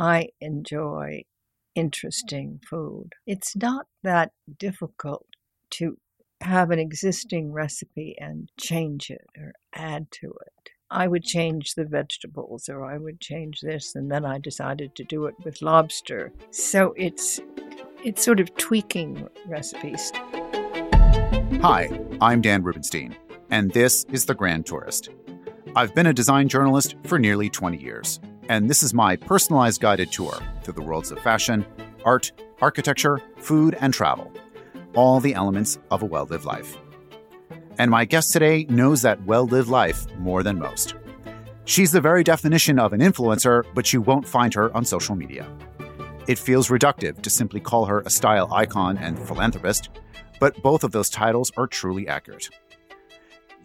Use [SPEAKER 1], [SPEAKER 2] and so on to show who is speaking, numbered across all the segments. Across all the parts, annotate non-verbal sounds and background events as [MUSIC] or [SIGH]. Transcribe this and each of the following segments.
[SPEAKER 1] I enjoy interesting food. It's not that difficult to have an existing recipe and change it or add to it. I would change the vegetables or I would change this and then I decided to do it with lobster. So it's it's sort of tweaking recipes.
[SPEAKER 2] Hi, I'm Dan Rubenstein, and this is The Grand Tourist. I've been a design journalist for nearly 20 years, and this is my personalized guided tour through the worlds of fashion, art, architecture, food, and travel. All the elements of a well lived life. And my guest today knows that well lived life more than most. She's the very definition of an influencer, but you won't find her on social media. It feels reductive to simply call her a style icon and philanthropist, but both of those titles are truly accurate.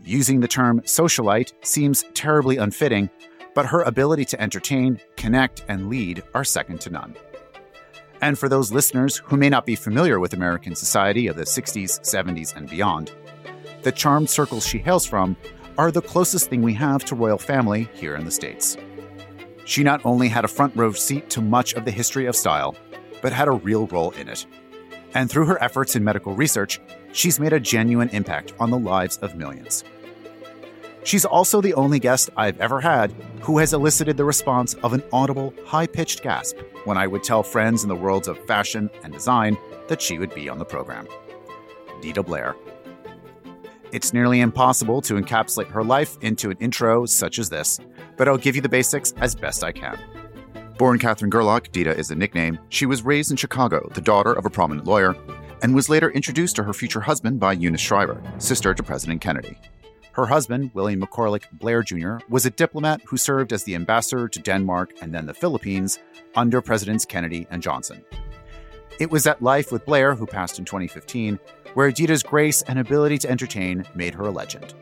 [SPEAKER 2] Using the term socialite seems terribly unfitting, but her ability to entertain, connect, and lead are second to none. And for those listeners who may not be familiar with American society of the 60s, 70s, and beyond, the charmed circles she hails from are the closest thing we have to royal family here in the States. She not only had a front row seat to much of the history of style, but had a real role in it. And through her efforts in medical research, she's made a genuine impact on the lives of millions. She's also the only guest I've ever had who has elicited the response of an audible, high pitched gasp when I would tell friends in the worlds of fashion and design that she would be on the program. Deeda Blair. It's nearly impossible to encapsulate her life into an intro such as this, but I'll give you the basics as best I can. Born Catherine Gerlach, Deeda is a nickname. She was raised in Chicago, the daughter of a prominent lawyer, and was later introduced to her future husband by Eunice Shriver, sister to President Kennedy. Her husband, William McCormick Blair Jr., was a diplomat who served as the ambassador to Denmark and then the Philippines under Presidents Kennedy and Johnson. It was that life with Blair, who passed in 2015, where Deeda's grace and ability to entertain made her a legend.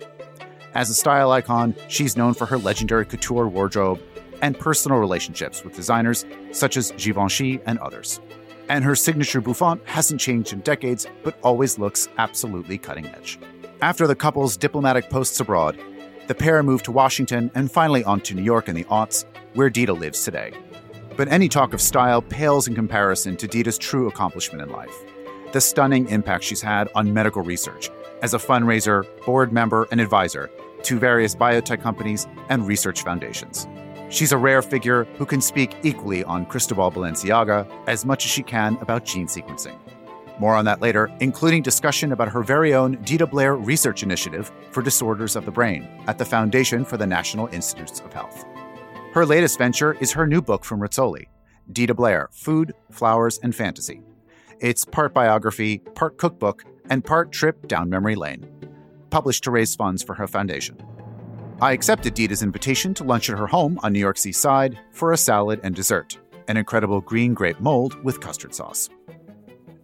[SPEAKER 2] As a style icon, she's known for her legendary couture wardrobe and personal relationships with designers such as Givenchy and others. And her signature bouffant hasn't changed in decades, but always looks absolutely cutting edge. After the couple's diplomatic posts abroad, the pair moved to Washington and finally on to New York in the aughts, where Deeda lives today. But any talk of style pales in comparison to Deeda's true accomplishment in life the stunning impact she's had on medical research as a fundraiser, board member, and advisor to various biotech companies and research foundations. She's a rare figure who can speak equally on Cristobal Balenciaga as much as she can about gene sequencing. More on that later, including discussion about her very own Deeda Blair Research Initiative for Disorders of the Brain at the Foundation for the National Institutes of Health. Her latest venture is her new book from Rizzoli, Deeda Blair Food, Flowers, and Fantasy. It's part biography, part cookbook, and part trip down memory lane, published to raise funds for her foundation. I accepted Deeda's invitation to lunch at her home on New York's East Side for a salad and dessert, an incredible green grape mold with custard sauce.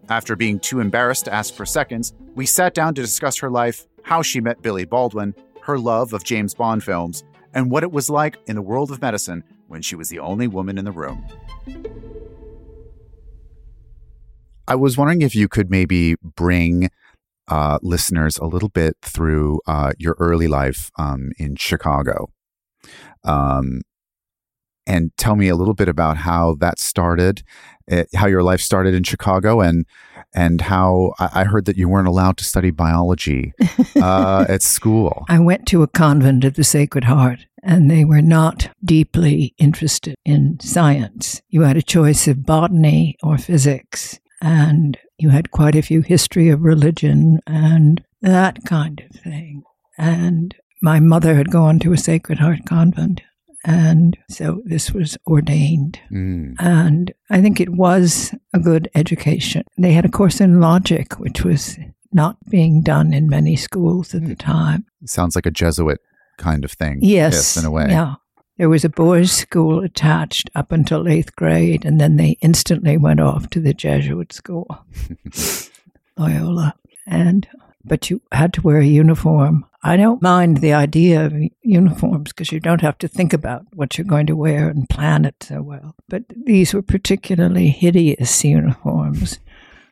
[SPEAKER 2] After being too embarrassed to ask for seconds, we sat down to discuss her life, how she met Billy Baldwin, her love of James Bond films, and what it was like in the world of medicine when she was the only woman in the room. I was wondering if you could maybe bring uh, listeners a little bit through uh, your early life um, in Chicago. Um, and tell me a little bit about how that started, uh, how your life started in Chicago, and and how I, I heard that you weren't allowed to study biology [LAUGHS] uh, at school.
[SPEAKER 1] I went to a convent of the Sacred Heart, and they were not deeply interested in science. You had a choice of botany or physics, and you had quite a few history of religion and that kind of thing. And my mother had gone to a Sacred Heart convent. And so this was ordained. Mm. And I think it was a good education. They had a course in logic, which was not being done in many schools at mm. the time.
[SPEAKER 2] Sounds like a Jesuit kind of thing.
[SPEAKER 1] Yes.
[SPEAKER 2] yes in a way.
[SPEAKER 1] Yeah. There was a boys' school attached up until eighth grade, and then they instantly went off to the Jesuit school, [LAUGHS] Loyola. And but you had to wear a uniform. I don't mind the idea of uniforms because you don't have to think about what you're going to wear and plan it so well. But these were particularly hideous uniforms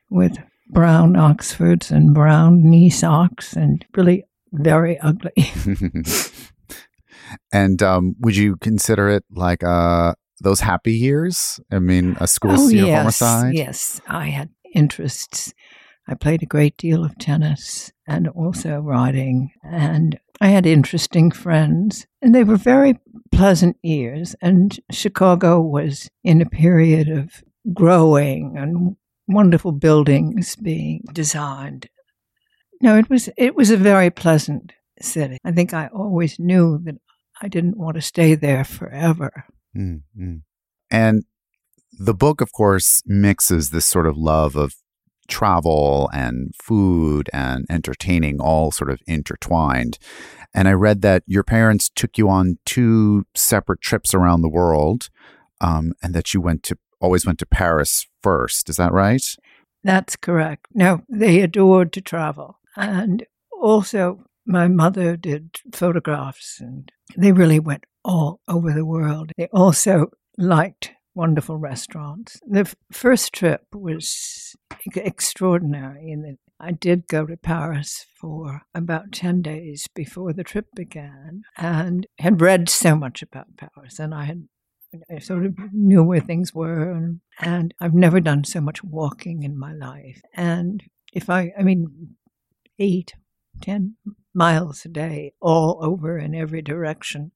[SPEAKER 1] with brown Oxfords and brown knee socks and really very ugly. [LAUGHS] [LAUGHS]
[SPEAKER 2] and um, would you consider it like a those happy years? I mean, a school
[SPEAKER 1] oh,
[SPEAKER 2] senior
[SPEAKER 1] yes,
[SPEAKER 2] homicide?
[SPEAKER 1] Yes, I had interests. I played a great deal of tennis and also riding, and I had interesting friends, and they were very pleasant years. And Chicago was in a period of growing and wonderful buildings being designed. No, it was it was a very pleasant city. I think I always knew that I didn't want to stay there forever.
[SPEAKER 2] Mm-hmm. And the book, of course, mixes this sort of love of travel and food and entertaining all sort of intertwined. And I read that your parents took you on two separate trips around the world, um, and that you went to always went to Paris first. Is that right?
[SPEAKER 1] That's correct. No, they adored to travel, and also my mother did photographs, and they really went all over the world. They also liked wonderful restaurants. The f- first trip was extraordinary in that I did go to Paris for about 10 days before the trip began and had read so much about Paris and I had I sort of knew where things were and, and I've never done so much walking in my life. And if I I mean eight, ten miles a day, all over in every direction.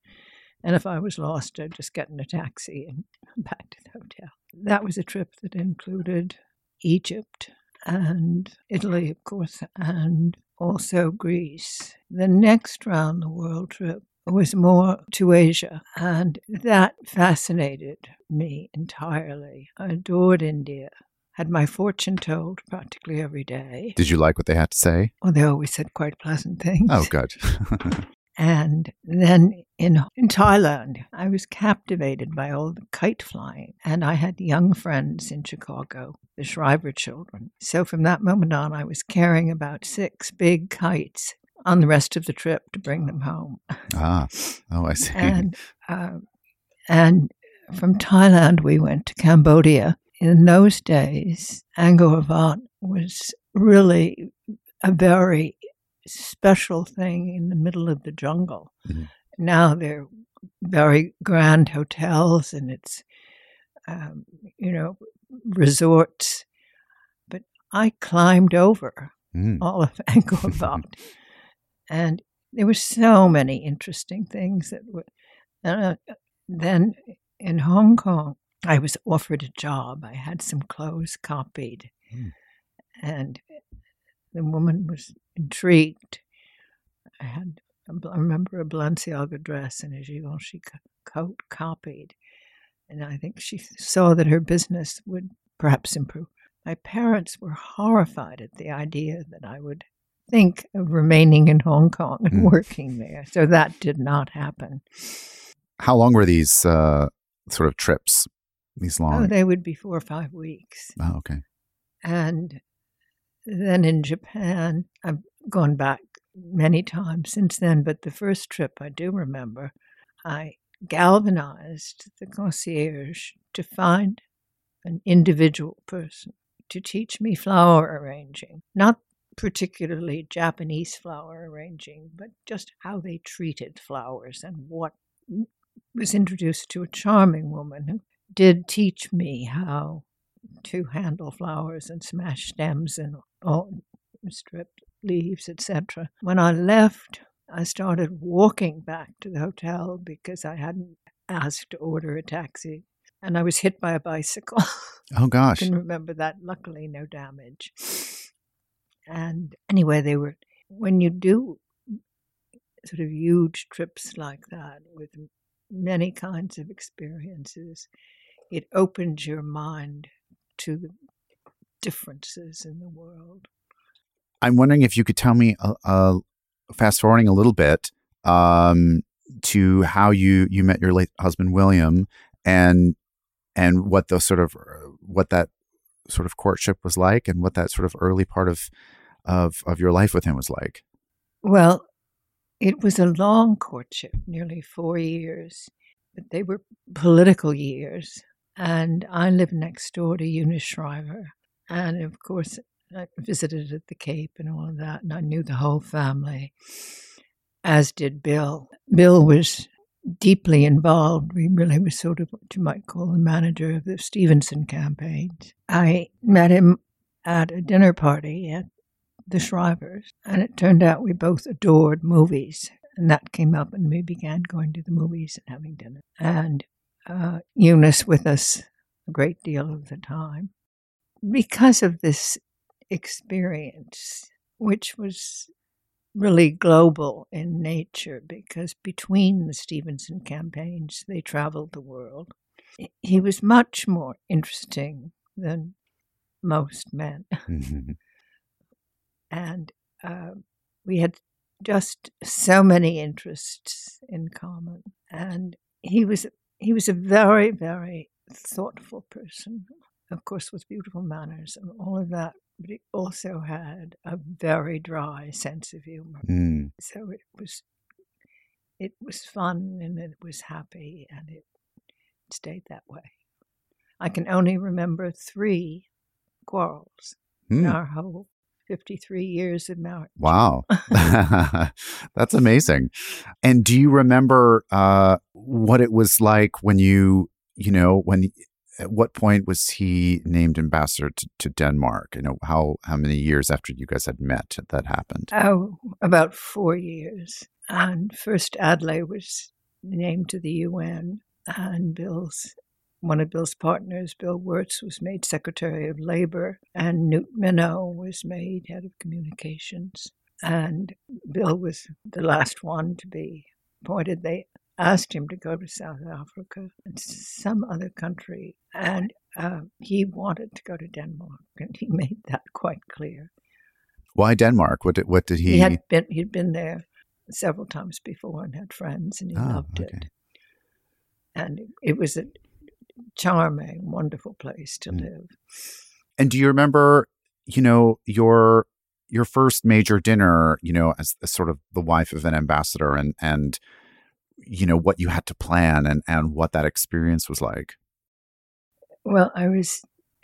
[SPEAKER 1] And if I was lost, I'd just get in a taxi and [LAUGHS] back to the hotel. That was a trip that included Egypt and Italy, of course, and also Greece. The next round the world trip was more to Asia, and that fascinated me entirely. I adored India. Had my fortune told practically every day.
[SPEAKER 2] Did you like what they had to say?
[SPEAKER 1] Well, they always said quite pleasant things.
[SPEAKER 2] Oh, good. [LAUGHS]
[SPEAKER 1] And then in, in Thailand, I was captivated by all the kite flying. And I had young friends in Chicago, the Shriver children. So from that moment on, I was carrying about six big kites on the rest of the trip to bring them home.
[SPEAKER 2] Ah, oh, I see.
[SPEAKER 1] And, uh, and from Thailand, we went to Cambodia. In those days, Angkor Wat was really a very special thing in the middle of the jungle.
[SPEAKER 2] Mm-hmm.
[SPEAKER 1] Now they're very grand hotels and it's, um, you know, resorts. But I climbed over
[SPEAKER 2] Mm.
[SPEAKER 1] all of [LAUGHS] Angkor Wat. [LAUGHS] and there were so many interesting things that were. Uh, then in Hong Kong, I was offered a job. I had some clothes copied.
[SPEAKER 2] Mm.
[SPEAKER 1] And the woman was intrigued. I had, I remember a Balenciaga dress and a Givenchy coat copied. And I think she saw that her business would perhaps improve. My parents were horrified at the idea that I would think of remaining in Hong Kong and
[SPEAKER 2] Mm.
[SPEAKER 1] working there. So that did not happen.
[SPEAKER 2] How long were these uh, sort of trips? These long?
[SPEAKER 1] Oh, they would be four or five weeks.
[SPEAKER 2] oh, okay.
[SPEAKER 1] And then in Japan, I've gone back many times since then, but the first trip I do remember, I galvanized the concierge to find an individual person to teach me flower arranging. Not particularly Japanese flower arranging, but just how they treated flowers and what was introduced to a charming woman who did teach me how to handle flowers and smash stems and all stripped leaves, etc. When I left, I started walking back to the hotel because I hadn't asked to order a taxi. And I was hit by a bicycle. [LAUGHS]
[SPEAKER 2] Oh gosh.
[SPEAKER 1] I can remember that. Luckily, no damage. And anyway, they were, when you do sort of huge trips like that with many kinds of experiences, it opens your mind to the differences in the world.
[SPEAKER 2] I'm wondering if you could tell me, uh, uh, fast forwarding a little bit, um, to how you you met your late husband William, and and what the sort of uh, what that sort of courtship was like, and what that sort of early part of of of your life with him was like.
[SPEAKER 1] Well, it was a long courtship, nearly four years, but they were political years. And I lived next door to Eunice Shriver. And of course, I visited at the Cape and all of that, and I knew the whole family, as did Bill. Bill was deeply involved. We really was sort of what you might call the manager of the Stevenson campaigns. I met him at a dinner party at the Shrivers, and it turned out we both adored movies. And that came up, and we began going to the movies and having dinner. And uh, Eunice with us a great deal of the time. Because of this experience, which was really global in nature, because between the Stevenson campaigns, they traveled the world. He was much more interesting than most men. [LAUGHS] Mm-hmm. and uh, we had just so many interests in common. And he was he was a very, very thoughtful person, of course, with beautiful manners and all of that. But he also had a very dry sense of humor. Mm. So it was, it was fun and it was happy, and it stayed that way. I can only remember three quarrels mm. in our whole 53 years of marriage.
[SPEAKER 2] Wow. [LAUGHS] [LAUGHS] That's amazing. And do you remember uh, what it was like when you, you know, when at what point was he named ambassador to, to, Denmark? You know, how how many years after you guys had met that happened?
[SPEAKER 1] Oh, about four years. And first Adlai was named to the UN, and Bill's one of Bill's partners, Bill Wirtz, was made Secretary of Labor, and Newt Minow was made Head of Communications. And Bill was the last one to be appointed. They asked him to go to South Africa and some other country, and uh, he wanted to go to Denmark, and he [LAUGHS] made that quite clear.
[SPEAKER 2] Why Denmark? What did, what did he?
[SPEAKER 1] He had been he'd been there several times before and had friends, and he oh, loved okay. it. And it was a charming, wonderful place to mm. live.
[SPEAKER 2] And do you remember, you know, your your first major dinner, you know, as, as sort of the wife of an ambassador and and you know what you had to plan and and what that experience was like?
[SPEAKER 1] Well, I was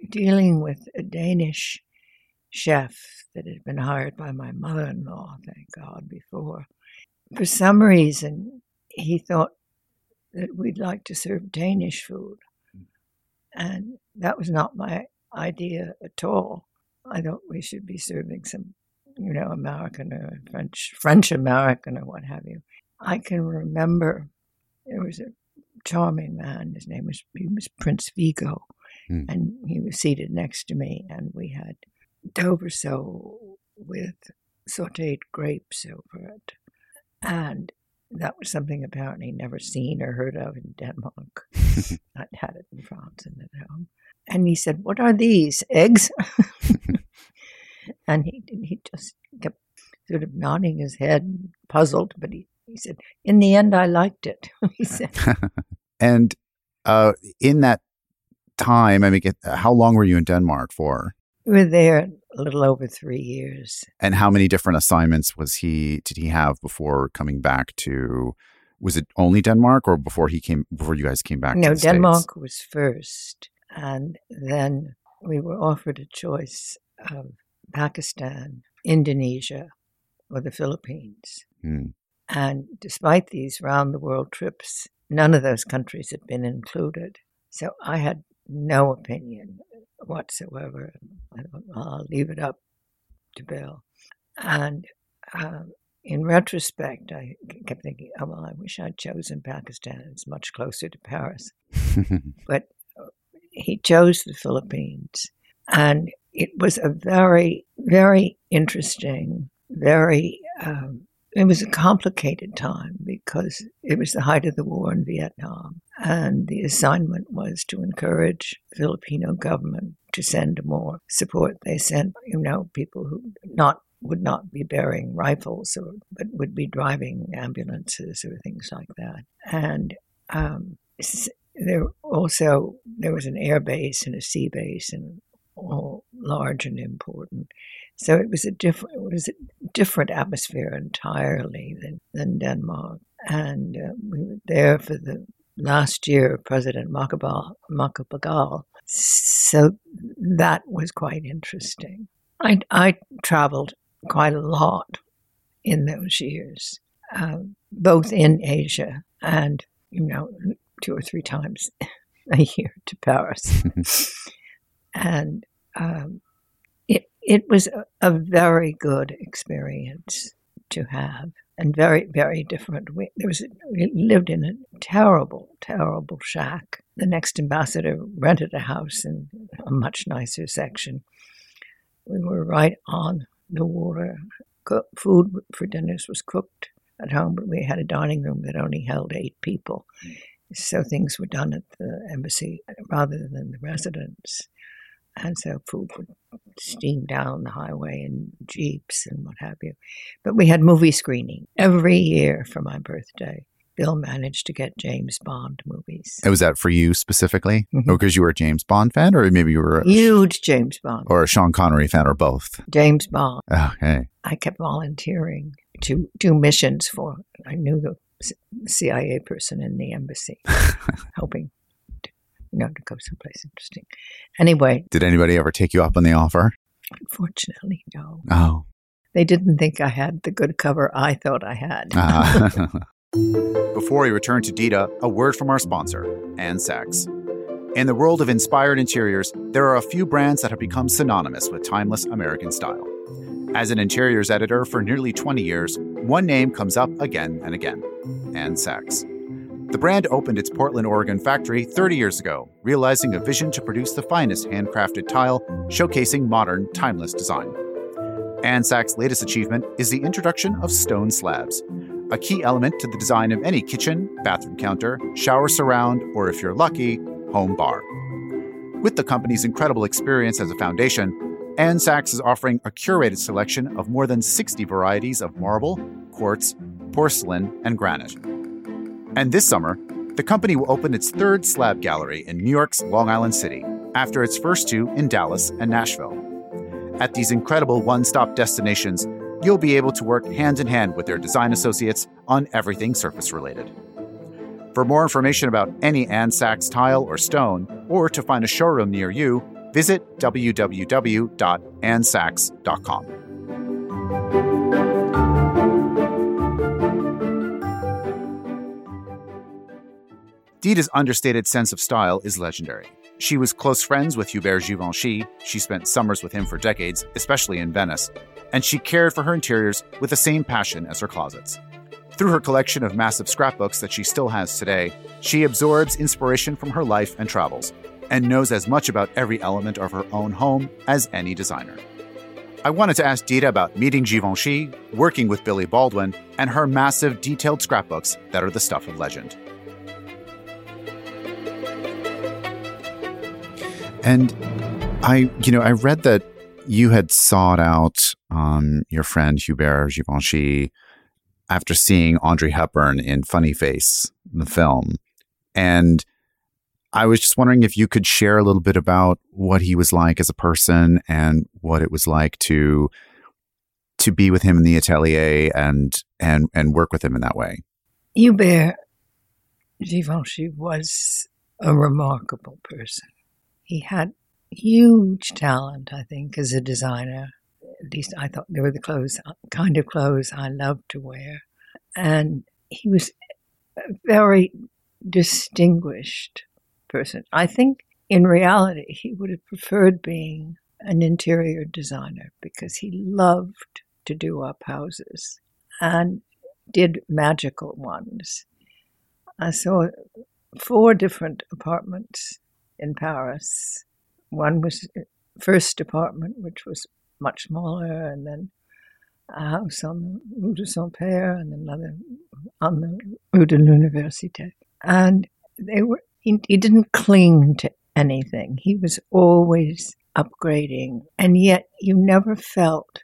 [SPEAKER 1] dealing with a Danish chef that had been hired by my mother-in-law, thank God, before. For some reason, he thought that we'd like to serve Danish food. Hmm. And that was not my idea at all. I thought we should be serving some, you know, American or French, French American or what have you. I can remember there was a charming man. His name was he was Prince Viggo, mm. and he was seated next to me, and we had Dover sole with sautéed grapes over it, and that was something apparently never seen or heard of in Denmark. [LAUGHS] I'd had it in France and at home. And he said, What are these? Eggs? [LAUGHS] [LAUGHS] and he, he just kept sort of nodding his head, puzzled, but he, he said, In the end, I liked it. [LAUGHS] he said. [LAUGHS]
[SPEAKER 2] and uh, in that time, I mean, how long were you in Denmark for?
[SPEAKER 1] We were there a little over three years.
[SPEAKER 2] And how many different assignments was he did he have before coming back to? Was it only Denmark, or before he came before you guys came back?
[SPEAKER 1] No, Denmark
[SPEAKER 2] States?
[SPEAKER 1] was first, and then we were offered a choice of Pakistan, Indonesia, or the Philippines. Hmm. And despite these round the world trips, none of those countries had been included. So I had no opinion whatsoever. I will leave it up to Bill. And um, in retrospect, I kept thinking, oh, well, I wish I'd chosen Pakistan. It's much closer to Paris. [LAUGHS] but uh, he chose the Philippines. And it was a very, very interesting, very um, it was a complicated time because it was the height of the war in Vietnam. And the assignment was to encourage Filipino government to send more support. They sent, you know, people who not would not be bearing rifles or but would be driving ambulances or things like that. And um, there also there was an air base and a sea base and all large and important. So it was a different it was a different atmosphere entirely than, than Denmark. And uh, we were there for the last year of President Macapagal. So that was quite interesting. I, I traveled quite a lot in those years, uh, both in Asia and, you know, two or three times [LAUGHS] a year to Paris. [LAUGHS] and um, it, was a, a very good experience to have and very, very different. We, there was, we lived in a terrible, terrible shack. The next ambassador rented a house in a much nicer section. We were right on the water. Cook, food for dinners was cooked at home, but we had a dining room that only held eight people. Hmm. So things were done at the embassy rather than the residence. And so food would steam down the highway in jeeps and what have you. But we had movie screening every year for my birthday. Bill managed to get James Bond movies.
[SPEAKER 2] And was that for you specifically? Mm-hmm. Or because you were a James Bond fan, or maybe you were a
[SPEAKER 1] huge James Bond
[SPEAKER 2] or a Sean Connery fan, or both?
[SPEAKER 1] James Bond.
[SPEAKER 2] Okay.
[SPEAKER 1] I kept volunteering to do missions for. I knew the CIA person in the embassy, [LAUGHS] you know to go someplace interesting. Anyway,
[SPEAKER 2] did anybody ever take you up on the offer?
[SPEAKER 1] Unfortunately, no.
[SPEAKER 2] Oh.
[SPEAKER 1] They didn't think I had the good cover I thought I had. Uh. [LAUGHS]
[SPEAKER 2] Before we return to Deeda, a word from our sponsor, Sacks. In the world of inspired interiors, there are a few brands that have become synonymous with timeless American style. As an interiors editor for nearly 20 years, one name comes up again and again Ann Sacks. The brand opened its Portland, Oregon factory 30 years ago, realizing a vision to produce the finest handcrafted tile, showcasing modern, timeless design. Ann Sacks' latest achievement is the introduction of stone slabs, a key element to the design of any kitchen, bathroom counter, shower surround, or if you're lucky, home bar. With the company's incredible experience as a foundation, Ann Sacks is offering a curated selection of more than 60 varieties of marble, quartz, porcelain, and granite. And this summer, the company will open its third slab gallery in New York's Long Island City, after its first two in Dallas and Nashville. At these incredible one stop destinations, you'll be able to work hand in hand with their design associates on everything surface related. For more information about Ann Sacks tile or stone, or to find a showroom near you, visit www.annsacks.com. Deeda's understated sense of style is legendary. She was close friends with Hubert Givenchy. She spent summers with him for decades, especially in Venice, and she cared for her interiors with the same passion as her closets. Through her collection of massive scrapbooks that she still has today, she absorbs inspiration from her life and travels and knows as much about every element of her own home as any designer. I wanted to ask Deeda about meeting Givenchy, working with Billy Baldwin, and her massive detailed scrapbooks that are the stuff of legend. And I, you know, I read that you had sought out um, your friend Hubert Givenchy after seeing Audrey Hepburn in Funny Face, the film. And I was just wondering if you could share a little bit about what he was like as a person and what it was like to to be with him in the atelier and and and work with him in that way.
[SPEAKER 1] Hubert Givenchy was a remarkable person. He had huge talent, I think, as a designer. At least I thought they were the clothes, uh, kind of clothes I loved to wear. And he was a very distinguished person. I think in reality, he would have preferred being an interior designer because he loved to do up houses and did magical ones. I saw four different apartments in Paris. One was first apartment, which was much smaller, and then a house on the Rue des Saints-Pères and another on the Rue de l'Université. And they were he, he didn't cling to anything. He was always upgrading. And yet you never felt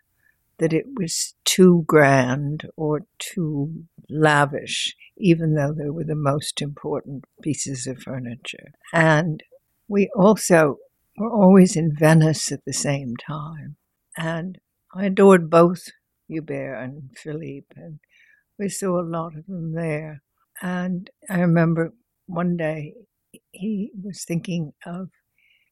[SPEAKER 1] that it was too grand or too lavish, even though they were the most important pieces of furniture. And we also were always in Venice at the same time. And I adored both Hubert and Philippe, and we saw a lot of them there. And I remember one day he was thinking of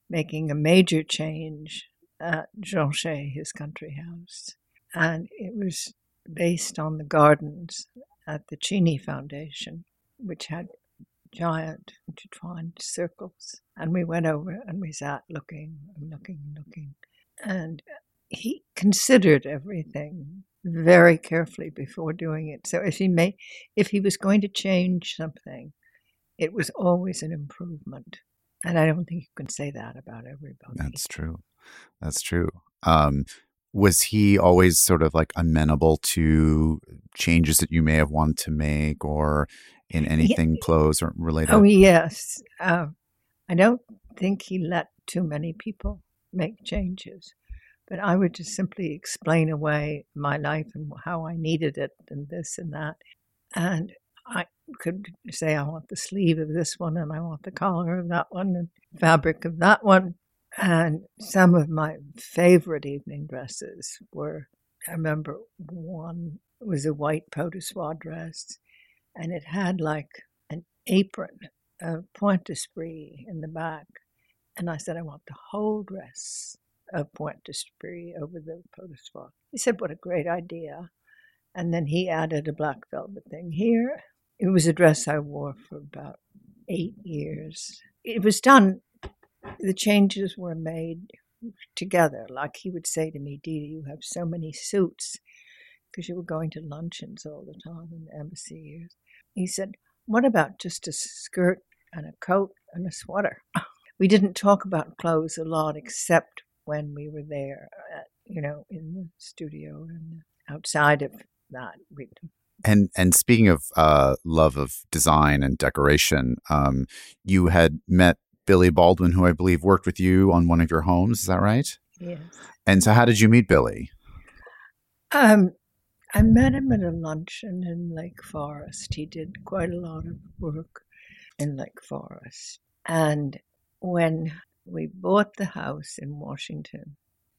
[SPEAKER 1] making a major change at Jonchet, his country house. And it was based on the gardens at the Cini Foundation. which had giant intertwined circles. And we went over and we sat looking and looking and looking. And he considered everything very carefully before doing it. So if he may, if he was going to change something, it was always an improvement. And I don't think you can say that about everybody.
[SPEAKER 2] That's true. That's true. Um, was he always sort of like amenable to changes that you may have wanted to make or in anything yeah. clothes or related?
[SPEAKER 1] Oh, yes. Uh, I don't think he let too many people make changes, but I would just simply explain away my life and how I needed it and this and that. And I could say, I want the sleeve of this one and I want the collar of that one and fabric of that one. And some of my favorite evening dresses were, I remember one was a white peau de soie dress and it had like an apron, a point d'esprit in the back. And I said, I want the whole dress of point d'esprit over the de. He said, What a great idea. And then he added a black velvet thing here. It was a dress I wore for about eight years. It was done, the changes were made together. Like he would say to me, Dee, you have so many suits because you were going to luncheons all the time in the embassy years. He said, What about just a skirt and a coat and a sweater? We didn't talk about clothes a lot except when we were there, uh, you know, in the studio and outside of that. We,
[SPEAKER 2] and and speaking of uh, love of design and decoration, um, you had met Billy Baldwin, who I believe worked with you on one of your homes. Is that right?
[SPEAKER 1] Yes.
[SPEAKER 2] And so, how did you meet Billy?
[SPEAKER 1] Um, I met him at a luncheon in Lake Forest. He did quite a lot of work in Lake Forest. And when we bought the house in Washington,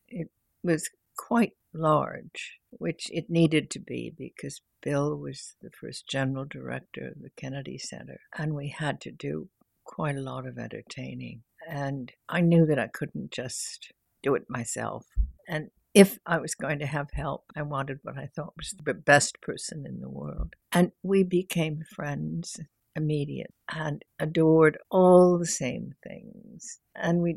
[SPEAKER 1] it was quite large, which it needed to be because Bill was the first general director of the Kennedy Center, and we had to do quite a lot of entertaining. And I knew that I couldn't just do it myself. And if I was going to have help, I wanted what I thought was the best person in the world. And we became friends immediate and adored all the same things. And we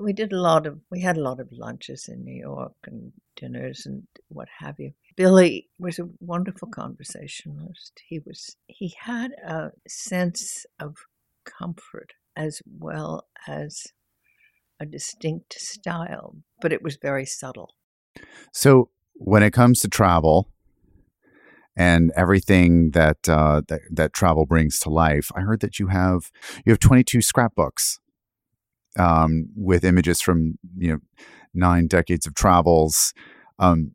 [SPEAKER 1] we did a lot of we had a lot of lunches in New York and dinners and what have you. Billy was a wonderful conversationalist. He was he had a sense of comfort as well as a distinct style, but it was very subtle.
[SPEAKER 2] So when it comes to travel and everything that, uh, that that travel brings to life, I heard that you have you have 22 scrapbooks um, with images from you know nine decades of travels. Um,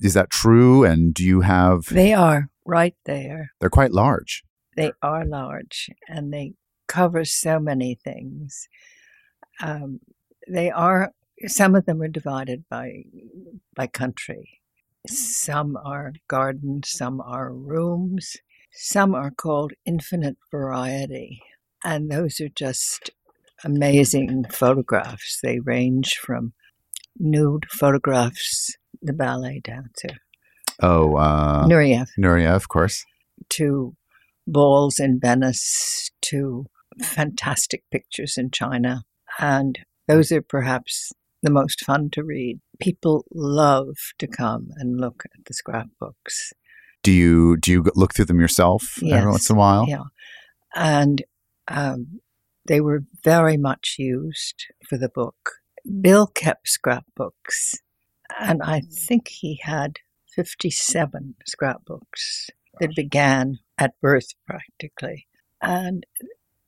[SPEAKER 2] is that true? And do you have?
[SPEAKER 1] They are right there.
[SPEAKER 2] They're quite large.
[SPEAKER 1] They are large, and they cover so many things. Um, they are some of them are divided by by country. Some are gardens, some are rooms, some are called infinite variety, and those are just amazing photographs. They range from nude photographs, the ballet dancer.
[SPEAKER 2] Oh, uh,
[SPEAKER 1] Nureyev.
[SPEAKER 2] Nureyev, of course.
[SPEAKER 1] To balls in Venice, to fantastic pictures in China. And those are perhaps the most fun to read. People love to come and look at the scrapbooks.
[SPEAKER 2] Do you do you look through them yourself
[SPEAKER 1] yes.
[SPEAKER 2] every once in a while?
[SPEAKER 1] Yeah, and um, they were very much used for the book. Bill kept scrapbooks, and I think he had fifty-seven scrapbooks that began at birth practically, and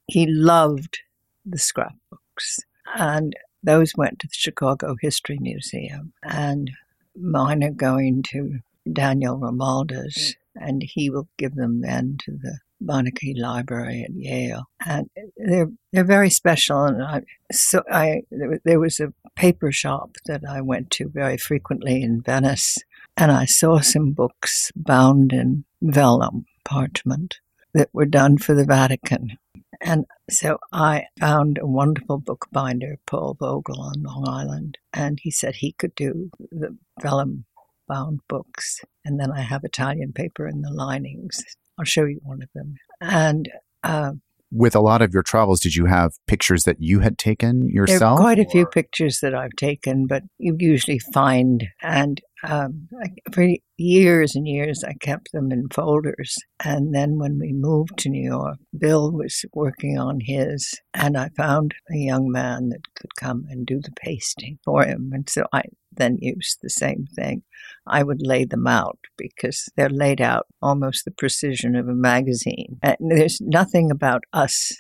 [SPEAKER 1] he loved the scrapbooks. And those went to the Chicago History Museum, and mine are going to Daniel Romualdez, mm. and he will give them then to the Beinecke Library at Yale, and they're they're very special. And I, so I there was a paper shop that I went to very frequently in Venice, and I saw some books bound in vellum parchment that were done for the Vatican, and so I found a wonderful bookbinder, Paul Vogel, on Long Island, and he said he could do the vellum bound books. And then I have Italian paper in the linings I'll show you one of them. And uh,
[SPEAKER 2] with a lot of your travels, did you have pictures that you had taken yourself?
[SPEAKER 1] Quite a
[SPEAKER 2] or?
[SPEAKER 1] few pictures that I've taken, but you usually find, and um, I, for years and years, I kept them in folders. And then when we moved to New York, Bill was working on his, and I found a young man that could come and do the pasting for him. And so I then use the same thing. I would lay them out because they're laid out almost the precision of a magazine. And there's nothing about us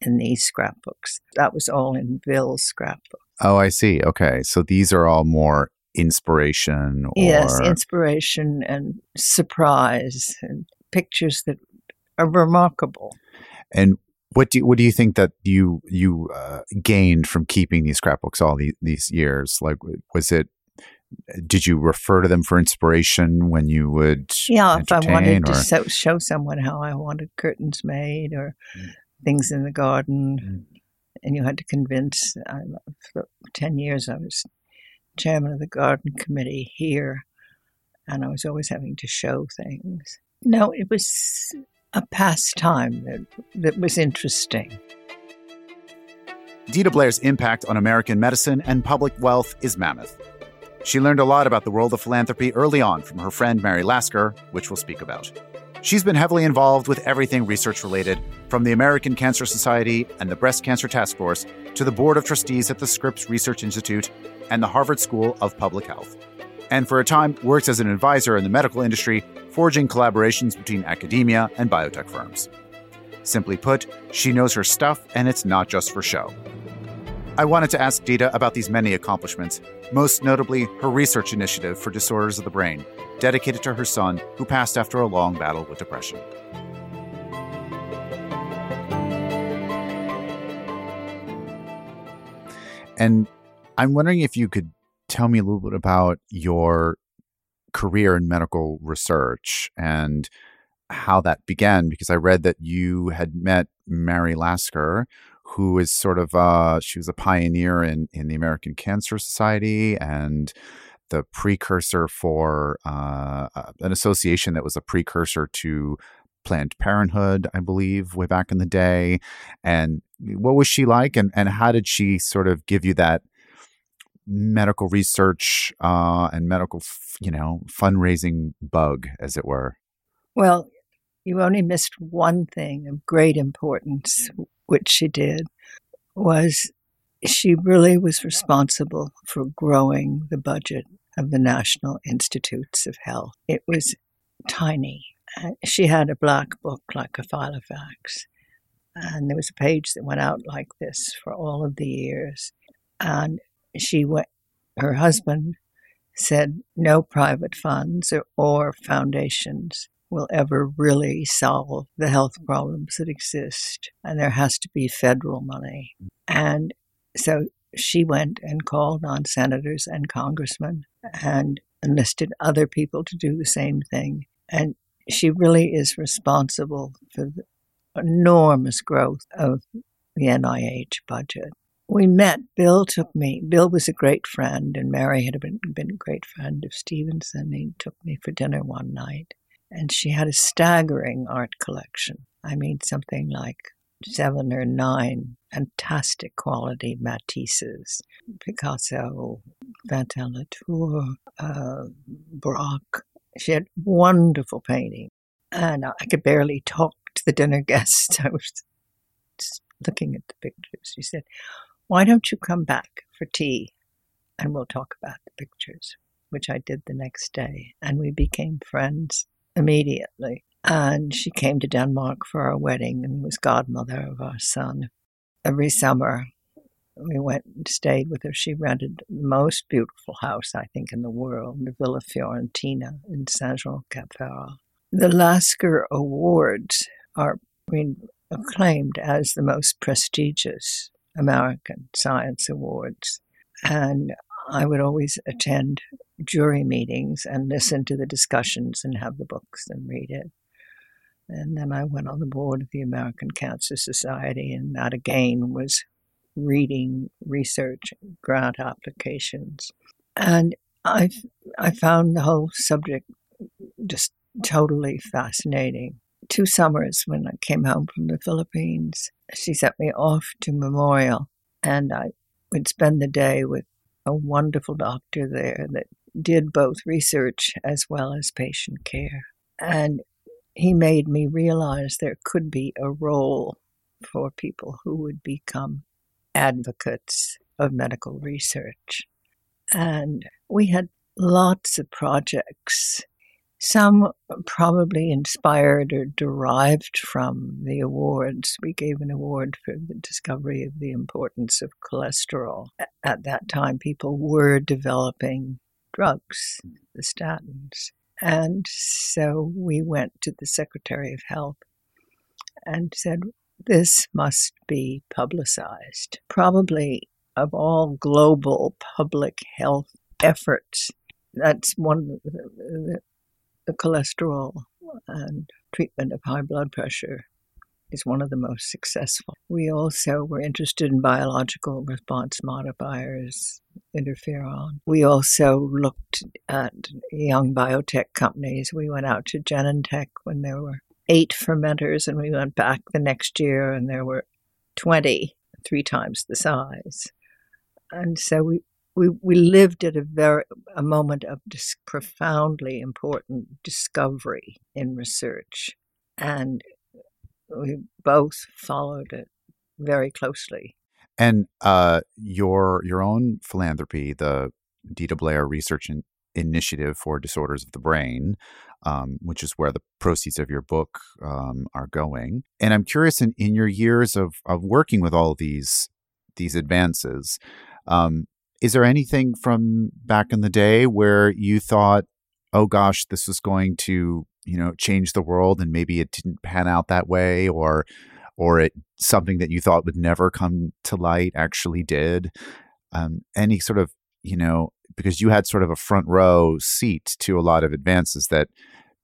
[SPEAKER 1] in these scrapbooks. That was all in Bill's scrapbook.
[SPEAKER 2] Oh, I see. Okay. So these are all more inspiration or
[SPEAKER 1] yes, inspiration and surprise and pictures that are remarkable.
[SPEAKER 2] And what do you, what do you think that you you uh, gained from keeping these scrapbooks all these, these years? Like, was it did you refer to them for inspiration when you would
[SPEAKER 1] yeah if i wanted
[SPEAKER 2] or?
[SPEAKER 1] to show, show someone how i wanted curtains made or mm. things in the garden mm. and you had to convince uh, for 10 years i was chairman of the garden committee here and i was always having to show things no it was a pastime that, that was interesting
[SPEAKER 2] Deeda Blair's impact on American medicine and public wealth is mammoth. She learned a lot about the world of philanthropy early on from her friend Mary Lasker, which we'll speak about. She's been heavily involved with everything research related, from the American Cancer Society and the Breast Cancer Task Force to the Board of Trustees at the Scripps Research Institute and the Harvard School of Public Health. And for a time, works as an advisor in the medical industry, forging collaborations between academia and biotech firms. Simply put, she knows her stuff, and it's not just for show. I wanted to ask Deeda about these many accomplishments, most notably her research initiative for disorders of the brain, dedicated to her son, who passed after a long battle with depression. And I'm wondering if you could tell me a little bit about your career in medical research and how that began, because I read that you had met Mary Lasker, who is sort of uh, she was a pioneer in in the American Cancer Society and the precursor for uh, an association that was a precursor to Planned Parenthood, I believe, way back in the day. And what was she like, and and how did she sort of give you that medical research uh, and medical, you know, fundraising bug, as it were?
[SPEAKER 1] Well, you only missed one thing of great importance, which she did, was she really was responsible for growing the budget of the National Institutes of Health. It was tiny. Uh, she had a black book like a Filofax, and there was a page that went out like this for all of the years. And she went, her husband said no private funds or, or foundations will ever really solve the health problems that exist. And there has to be federal money. And so she went and called on senators and congressmen and enlisted other people to do the same thing. And she really is responsible for the enormous growth of the NIH budget. We met. Bill took me. Bill was a great friend, and Mary had been, been a great friend of Stevenson. He took me for dinner one night and she had a staggering art collection. I mean, something like seven or nine fantastic quality Matisses, Picasso, Fantin-Latour, uh. She had wonderful painting. And I could barely talk to the dinner [LAUGHS] guests. I was looking at the pictures. She said, Why don't you come back for tea and we'll talk about the pictures? Which I did the next day. And we became friends immediately. And she came to Denmark for our wedding and was godmother of our son. Every summer, we went and stayed with her. She rented the most beautiful house, I think, in the world, the Villa Fiorentina in Saint Jean Cap. The Lasker Awards are acclaimed as the most prestigious American science awards. And I would always attend jury meetings and listen to the discussions and have the books and read it. And then I went on the board of the American Cancer Society, and that again was reading research, grant applications. And I, I found the whole subject just totally fascinating. Two summers when I came home from the Philippines, she sent me off to Memorial, and I would spend the day with a wonderful doctor there that did both research as well as patient care. And he made me realize there could be a role for people who would become advocates of medical research. And we had lots of projects, some probably inspired or derived from the awards. We gave an award for the discovery of the importance of cholesterol. At that time, people were developing drugs, the statins. And so we went to the Secretary of Health and said, this must be publicized. Probably of all global public health efforts, that's one of the, cholesterol and treatment of high blood pressure is one of the most successful. We also were interested in biological response modifiers, interferon. We also looked at young biotech companies. We went out to Genentech when there were eight fermenters, and we went back the next year and there were 20, three times the size. And so we, we, we lived at a very a moment of dis- profoundly important discovery in research, and we both followed it very closely.
[SPEAKER 2] And uh, your your own philanthropy, the Deeda Blair Research Initiative for Disorders of the Brain, um, which is where the proceeds of your book um, are going. And I'm curious, in, in your years of of working with all these these advances, um, is there anything from back in the day where you thought, oh gosh, this was going to, you know, change the world and maybe it didn't pan out that way or or it something that you thought would never come to light actually did? Um, any sort of, you know, because you had sort of a front row seat to a lot of advances that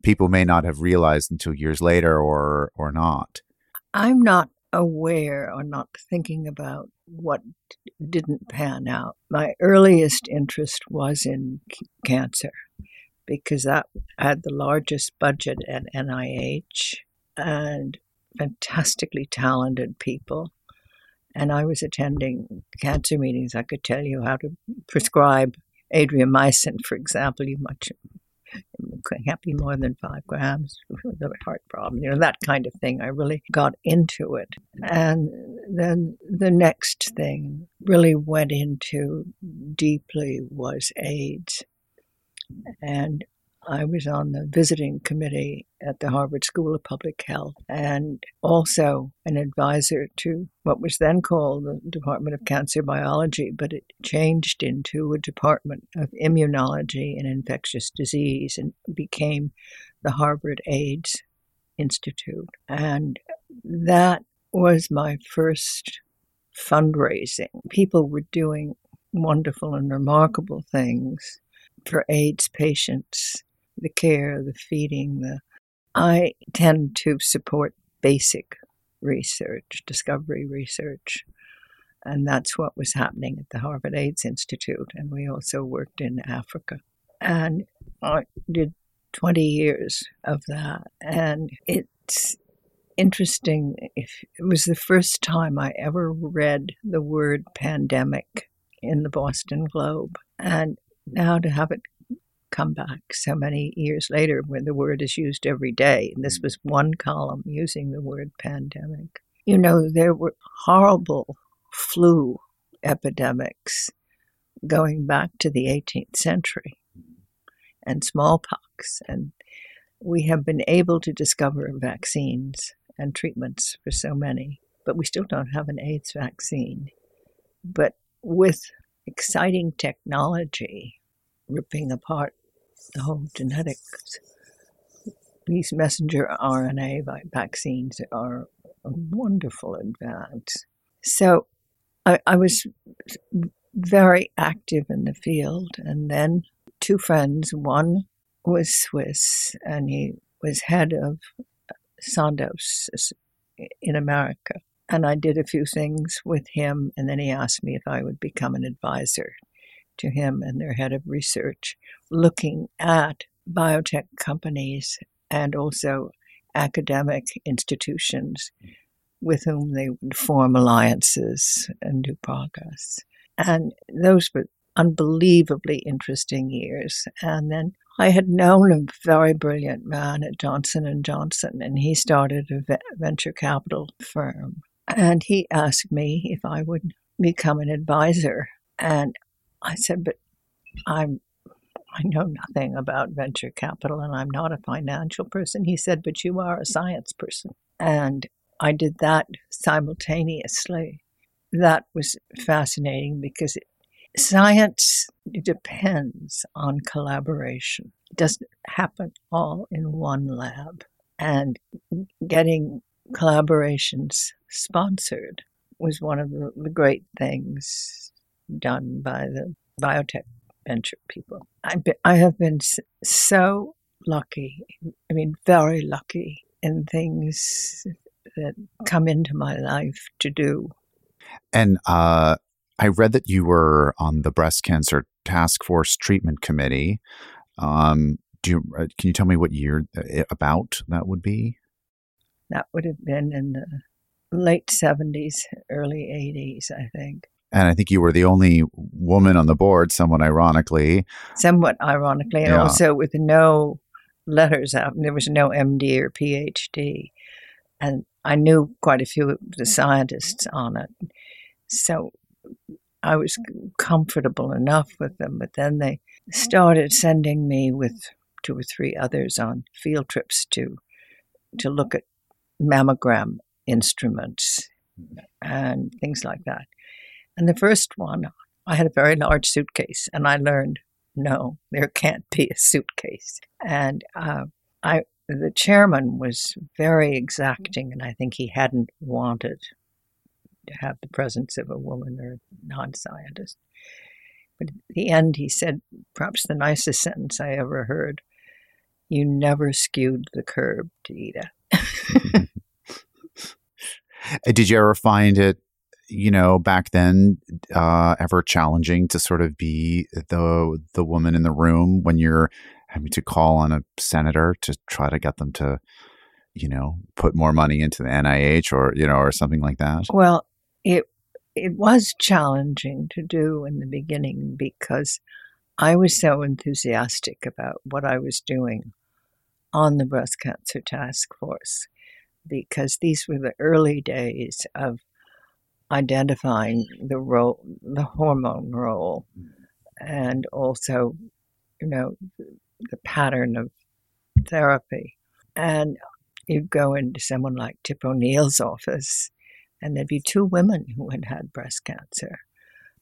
[SPEAKER 2] people may not have realized until years later or or not.
[SPEAKER 1] I'm not aware or not thinking about what didn't pan out. My earliest interest was in cancer because that had the largest budget at NIH and fantastically talented people. And I was attending cancer meetings. I could tell you how to prescribe adriamycin, for example. You much can't be more than five grams with a heart problem, you know, that kind of thing. I really got into it. And then the next thing really went into deeply was AIDS. And I was on the visiting committee at the Harvard School of Public Health and also an advisor to what was then called the Department of Cancer Biology, but it changed into a Department of Immunology and Infectious Disease and became the Harvard AIDS Institute. And that was my first fundraising. People were doing wonderful and remarkable things for AIDS patients the care, the feeding, the I tend to support basic research, discovery research. And that's what was happening at the Harvard AIDS Institute. And we also worked in Africa. And I did 20 years of that. And it's interesting. If it was the first time I ever read the word pandemic in the Boston Globe. And now to have it come back so many years later when the word is used every day. And this mm. was one column using the word pandemic. You know, there were horrible flu epidemics going back to the 18th century and smallpox. And we have been able to discover vaccines and treatments for so many, but we still don't have an AIDS vaccine. But with exciting technology, ripping apart the whole genetics. These messenger RNA vaccines are a wonderful advance. So I, I was very active in the field, and then two friends. One was Swiss, and he was head of Sandoz in America. And I did a few things with him, and then he asked me if I would become an advisor to him and their head of research looking at biotech companies and also academic institutions with whom they would form alliances and do progress. And those were unbelievably interesting years. And then I had known a very brilliant man at Johnson and Johnson, and he started a venture capital firm. And he asked me if I would become an advisor, and I said, "But I'm I know nothing about venture capital, and I'm not a financial person." He said, "But you are a science person," and I did that simultaneously. That was fascinating because it, science depends on collaboration. It doesn't happen all in one lab. And getting collaborations sponsored was one of the, the great things done by the biotech venture people. I, I have been so lucky, I mean, very lucky in things that come into my life to do.
[SPEAKER 2] And uh, I read that you were on the breast cancer task force treatment committee. Um, do you, uh, can you tell me what year uh, about that would be?
[SPEAKER 1] That would have been in the late 70s, early 80s, I think.
[SPEAKER 2] And I think you were the only woman on the board, somewhat ironically.
[SPEAKER 1] Somewhat ironically, and yeah. also with no letters out. There was no MD or PhD. And I knew quite a few of the scientists on it. So I was comfortable enough with them, but then they started sending me with two or three others on field trips to to look at mammogram instruments mm. and things like that. And the first one, I had a very large suitcase, and I learned no, there can't be a suitcase. And uh, I, the chairman was very exacting, and I think he hadn't wanted to have the presence of a woman or non scientist. But at the end, he said perhaps the nicest sentence I ever heard You never skewed the curb, Deeda. [LAUGHS]
[SPEAKER 2] Did you ever find it, you know, back then, uh, ever challenging to sort of be the the woman in the room when you're having to call on a senator to try to get them to, you know, put more money into the NIH or you know, or something like that?
[SPEAKER 1] Well, it it was challenging to do in the beginning because I was so enthusiastic about what I was doing on the breast cancer task force because these were the early days of identifying the role the hormone role mm. and also you know the pattern of therapy and you'd go into someone like Tip O'Neill's office and there'd be two women who had had breast cancer.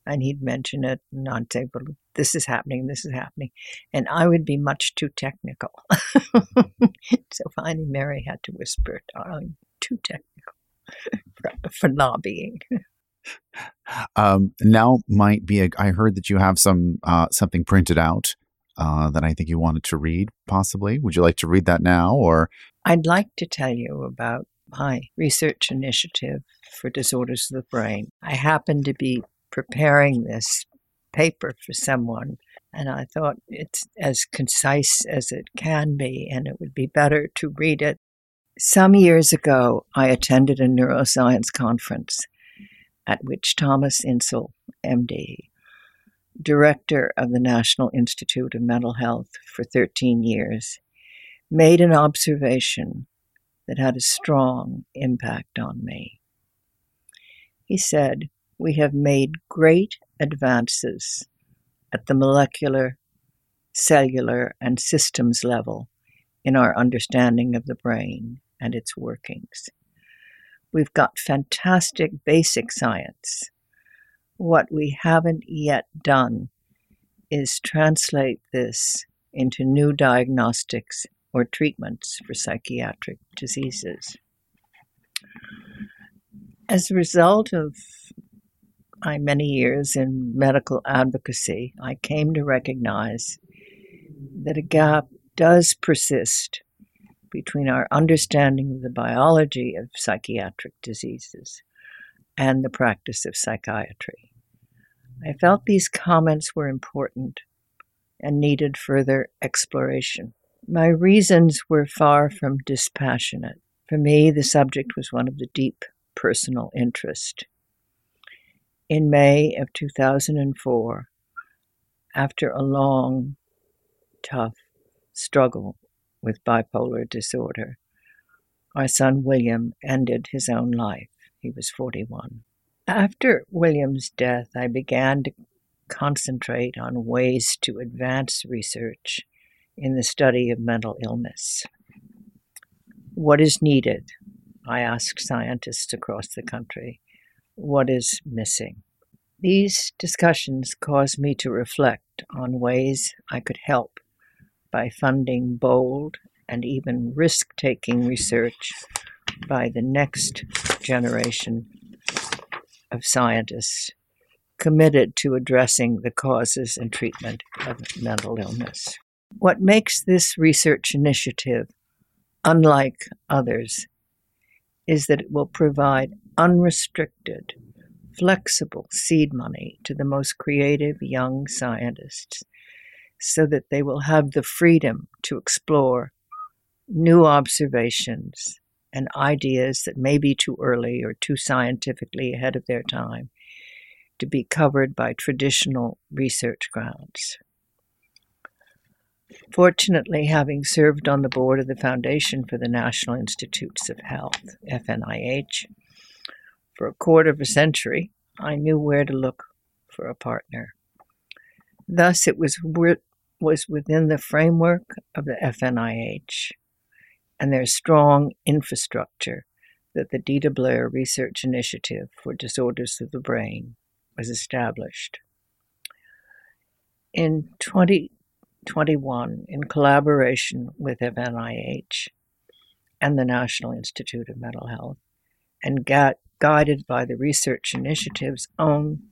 [SPEAKER 1] And he'd mention it, and I'd say, well, this is happening, this is happening. And I would be much too technical. [LAUGHS] so finally, Mary had to whisper, darling, too technical [LAUGHS] for, not being.
[SPEAKER 2] Um, now might be a, I heard that you have some uh, something printed out uh, that I think you wanted to read, possibly. Would you like to read that now, or
[SPEAKER 1] I'd like to tell you about my research initiative for disorders of the brain. I happened to be preparing this paper for someone, and I thought it's as concise as it can be, and it would be better to read it. Some years ago, I attended a neuroscience conference at which Thomas Insel, MD, director of the National Institute of Mental Health for 13 years, made an observation that had a strong impact on me. He said, We have made great advances at the molecular, cellular, and systems level in our understanding of the brain and its workings. We've got fantastic basic science. What we haven't yet done is translate this into new diagnostics or treatments for psychiatric diseases. As a result of my many years in medical advocacy, I came to recognize that a gap does persist between our understanding of the biology of psychiatric diseases and the practice of psychiatry. I felt these comments were important and needed further exploration. My reasons were far from dispassionate. For me, the subject was one of the deep personal interest. In May of 2004, after a long, tough struggle with bipolar disorder, my son William ended his own life. He was 41. After William's death, I began to concentrate on ways to advance research in the study of mental illness. What is needed? I asked scientists across the country. What is missing? These discussions caused me to reflect on ways I could help by funding bold and even risk taking research by the next generation of scientists committed to addressing the causes and treatment of mental illness. What makes this research initiative unlike others is that it will provide unrestricted, flexible seed money to the most creative young scientists so that they will have the freedom to explore new observations and ideas that may be too early or too scientifically ahead of their time to be covered by traditional research grounds. Fortunately, having served on the board of the Foundation for the National Institutes of Health, FNIH, for a quarter of a century, I knew where to look for a partner. Thus, it was, was within the framework of the FNIH and their strong infrastructure that the Deeda Blair Research Initiative for Disorders of the Brain was established. In 2021, in collaboration with FNIH and the National Institute of Mental Health, and got, guided by the Research Initiative's own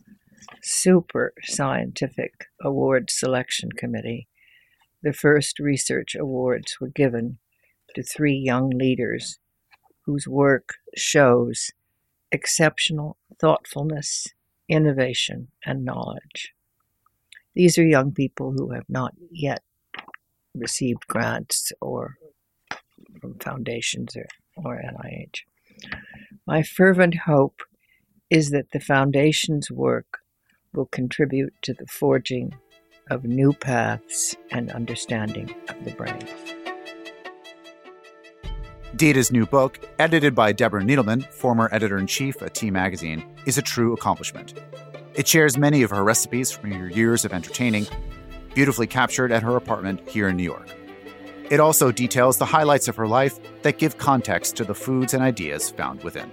[SPEAKER 1] super scientific award selection committee, the first research awards were given to three young leaders whose work shows exceptional thoughtfulness, innovation, and knowledge. These are young people who have not yet received grants or from foundations or, or NIH. My fervent hope is that the foundation's work will contribute to the forging of new paths and understanding of the brain.
[SPEAKER 2] Deeda's new book, edited by Deborah Needleman, former editor in chief at T Magazine, is a true accomplishment. It shares many of her recipes from her years of entertaining, beautifully captured at her apartment here in New York. It also details the highlights of her life that give context to the foods and ideas found within.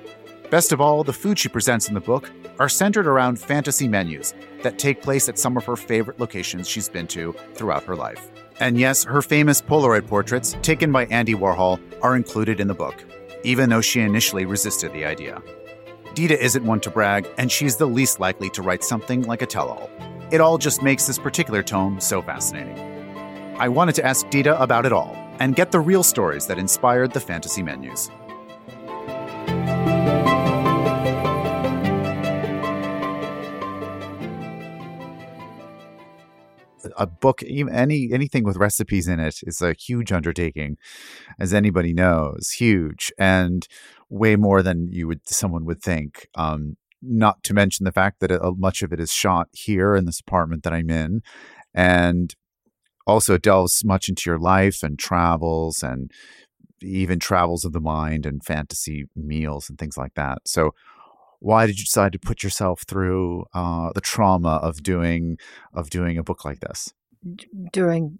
[SPEAKER 2] Best of all, the food she presents in the book are centered around fantasy menus that take place at some of her favorite locations she's been to throughout her life. And yes, her famous Polaroid portraits, taken by Andy Warhol, are included in the book, even though she initially resisted the idea. Deeda isn't one to brag, and she's the least likely to write something like a tell all. It all just makes this particular tome so fascinating. I wanted to ask Deeda about it all and get the real stories that inspired the fantasy menus. A book, any anything with recipes in it, is a huge undertaking, as anybody knows, huge and way more than you would someone would think. Um, not to mention the fact that uh, much of it is shot here in this apartment that I'm in, and also delves much into your life and travels and even travels of the mind and fantasy meals and things like that. So why did you decide to put yourself through uh, the trauma of doing of doing a book like this?
[SPEAKER 1] During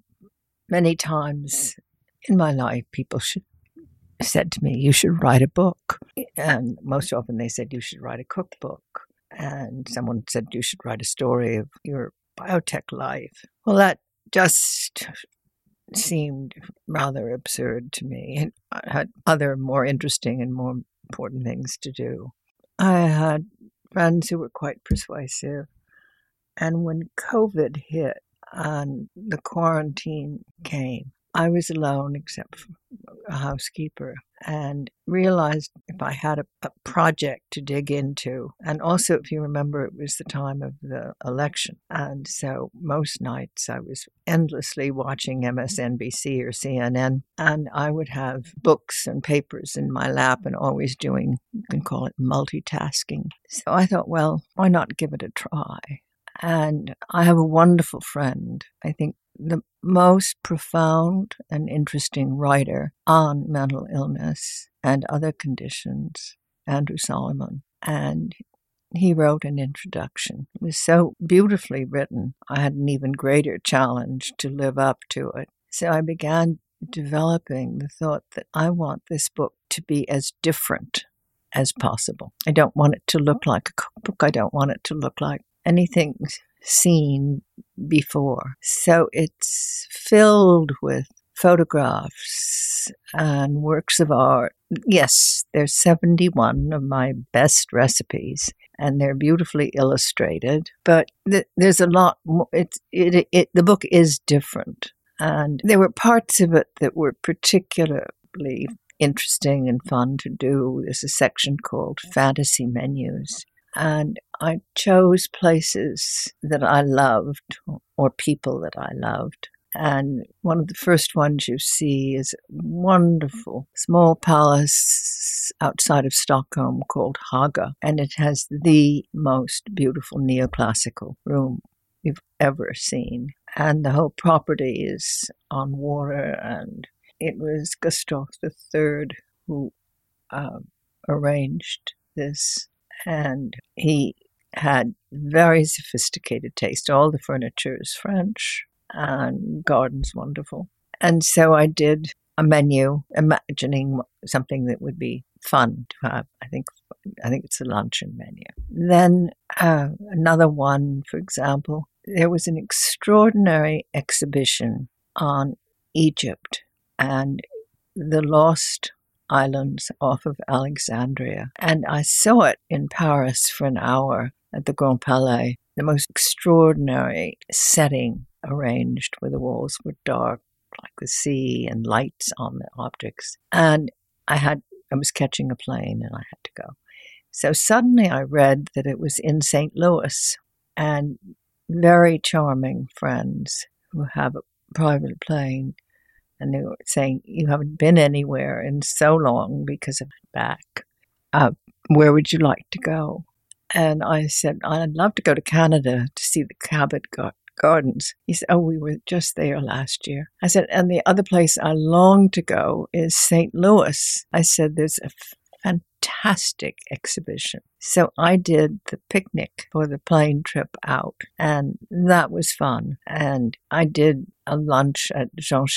[SPEAKER 1] many times in my life, people should, said to me, "You should write a book," and most often they said, "You should write a cookbook." And someone said, "You should write a story of your biotech life." Well, that just seemed rather absurd to me. And I had other more interesting and more important things to do. I had friends who were quite persuasive. And when COVID hit and the quarantine came, I was alone except for a housekeeper and realized if I had a, a, project to dig into, and also if you remember, it was the time of the election. And so most nights I was endlessly watching MSNBC or CNN, and I would have books and papers in my lap and always doing, you can call it multitasking. So I thought, well, why not give it a try? And I have a wonderful friend. I think the most profound and interesting writer on mental illness and other conditions, Andrew Solomon. And he wrote an introduction. It was so beautifully written. I had an even greater challenge to live up to it. So I began developing the thought that I want this book to be as different as possible. I don't want it to look like a cookbook. I don't want it to look like anything seen before. So it's filled with photographs and works of art. Yes, there's 71 of my best recipes and they're beautifully illustrated, but th- there's a lot more. It, it, it, the book is different. And there were parts of it that were particularly interesting and fun to do. There's a section called Fantasy Menus. And I chose places that I loved or people that I loved. And one of the first ones you see is a wonderful small palace outside of Stockholm called Haga. And it has the most beautiful neoclassical room you've ever seen. And the whole property is on water. And it was Gustav III who uh, arranged this. And he had very sophisticated taste. All the furniture is French and garden's wonderful. And so I did a menu, imagining something that would be fun to have. I think I think it's a luncheon menu. Then uh, another one, for example, there was an extraordinary exhibition on Egypt and the lost islands off of Alexandria. And I saw it in Paris for an hour at the Grand Palais, the most extraordinary setting arranged where the walls were dark like the sea and lights on the objects. And I had I was catching a plane and I had to go. So suddenly I read that it was in St. Louis and very charming friends who have a private plane and they were saying, You haven't been anywhere in so long because of back. Uh, where would you like to go? And I said, I'd love to go to Canada to see the Cabot Gardens. He said, Oh, we were just there last year. I said, And the other place I long to go is St. Louis. I said, There's a fantastic exhibition. So I did the picnic for the plane trip out, and that was fun. And I did a lunch at Jean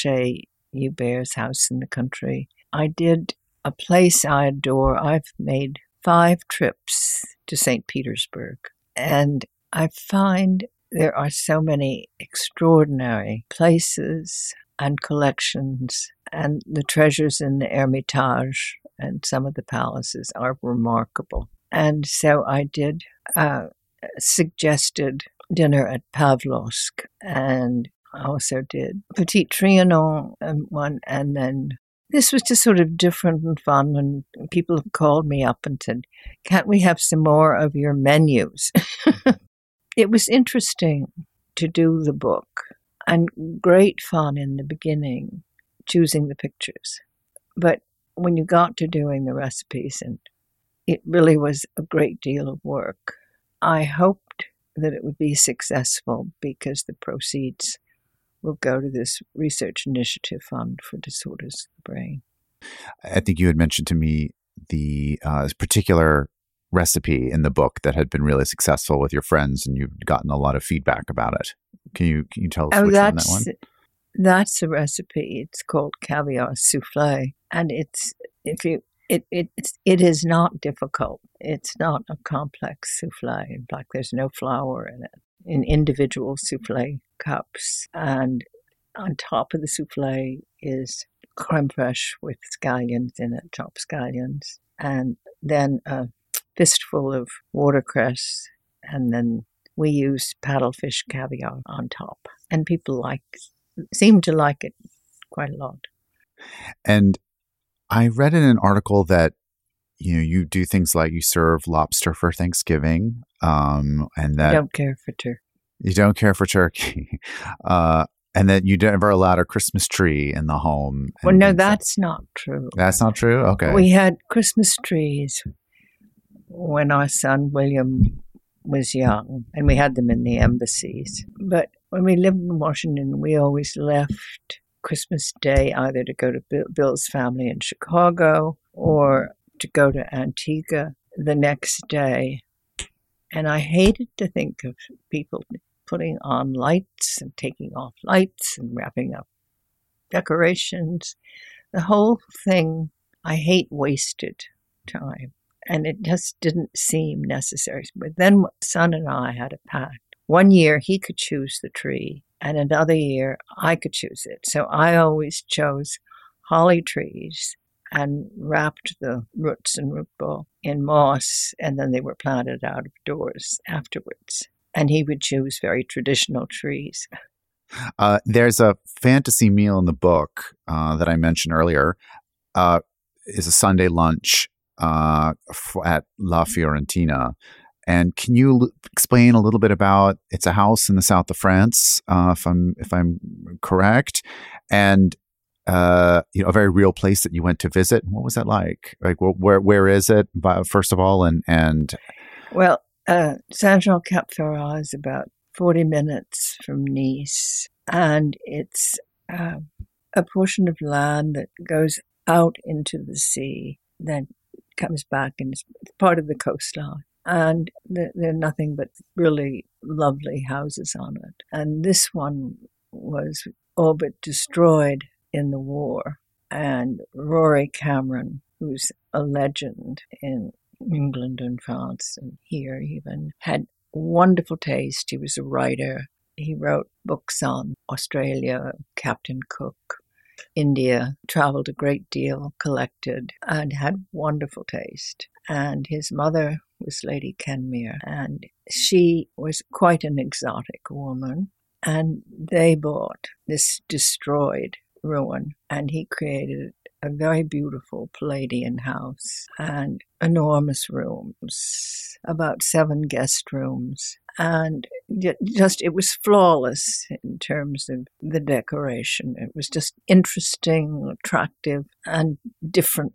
[SPEAKER 1] Shea Hubert's house in the country. I did a place I adore. I've made five trips to St. Petersburg, and I find there are so many extraordinary places and collections, and the treasures in the Hermitage and some of the palaces are remarkable. And so I did uh, suggested dinner at Pavlovsk, and also did Petit Trianon and one, and then this was just sort of different and fun. And people have called me up and said, "Can't we have some more of your menus?" [LAUGHS] it was interesting to do the book, and great fun in the beginning, choosing the pictures. But when you got to doing the recipes, and it really was a great deal of work. I hoped that it would be successful because the proceeds will go to this research initiative fund for disorders of the brain.
[SPEAKER 2] I think you had mentioned to me the uh, particular recipe in the book that had been really successful with your friends, and you've gotten a lot of feedback about it. Can you can you tell us oh, which
[SPEAKER 1] that's,
[SPEAKER 2] one that one?
[SPEAKER 1] That's the recipe. It's called caviar souffle, and it's if you it, it it's it is not difficult. It's not a complex souffle. Like there's no flour in it. In individual souffle cups, and on top of the souffle is creme fraiche with scallions in it, chopped scallions, and then a fistful of watercress, and then we use paddlefish caviar on top. And people like seem to like it quite a lot.
[SPEAKER 2] And I read in an article that you know you do things like you serve lobster for Thanksgiving, um, and that
[SPEAKER 1] I don't care for turkey.
[SPEAKER 2] You don't care for turkey, [LAUGHS] uh, and that you never allowed a Christmas tree in the home.
[SPEAKER 1] Well, no, that's not true.
[SPEAKER 2] That's not true. Okay,
[SPEAKER 1] we had Christmas trees when our son William was young, and we had them in the embassies. But when we lived in Washington, we always left Christmas Day either to go to Bill's family in Chicago or to go to Antigua the next day. And I hated to think of people putting on lights and taking off lights and wrapping up decorations. The whole thing, I hate wasted time. And it just didn't seem necessary. But then son and I had a pact. One year he could choose the tree, and another year I could choose it. So I always chose holly trees and wrapped the roots and root ball in moss, and then they were planted out of doors afterwards. And he would choose very traditional trees.
[SPEAKER 2] Uh, there's a fantasy meal in the book uh, that I mentioned earlier. Uh, is a Sunday lunch uh, at La Fiorentina. And can you l- explain a little bit about? It's a house in the south of France, uh, if I'm if I'm correct, and uh, you know, a very real place that you went to visit. What was that like? Like, where where is it? First of all, and and
[SPEAKER 1] well, uh, Saint Jean Cap Ferrat is about forty minutes from Nice, and it's uh, a portion of land that goes out into the sea, then comes back and is part of the coastline. And there are nothing but really lovely houses on it. And this one was all but destroyed in the war. And Rory Cameron, who's a legend in England and France and here even, had wonderful taste. He was a writer. He wrote books on Australia, Captain Cook, India, traveled a great deal, collected, and had wonderful taste. And his mother was Lady Kenmare, and she was quite an exotic woman. And they bought this destroyed ruin, and he created a very beautiful Palladian house and enormous rooms, about seven guest rooms. And just, it was flawless in terms of the decoration. It was just interesting, attractive, and different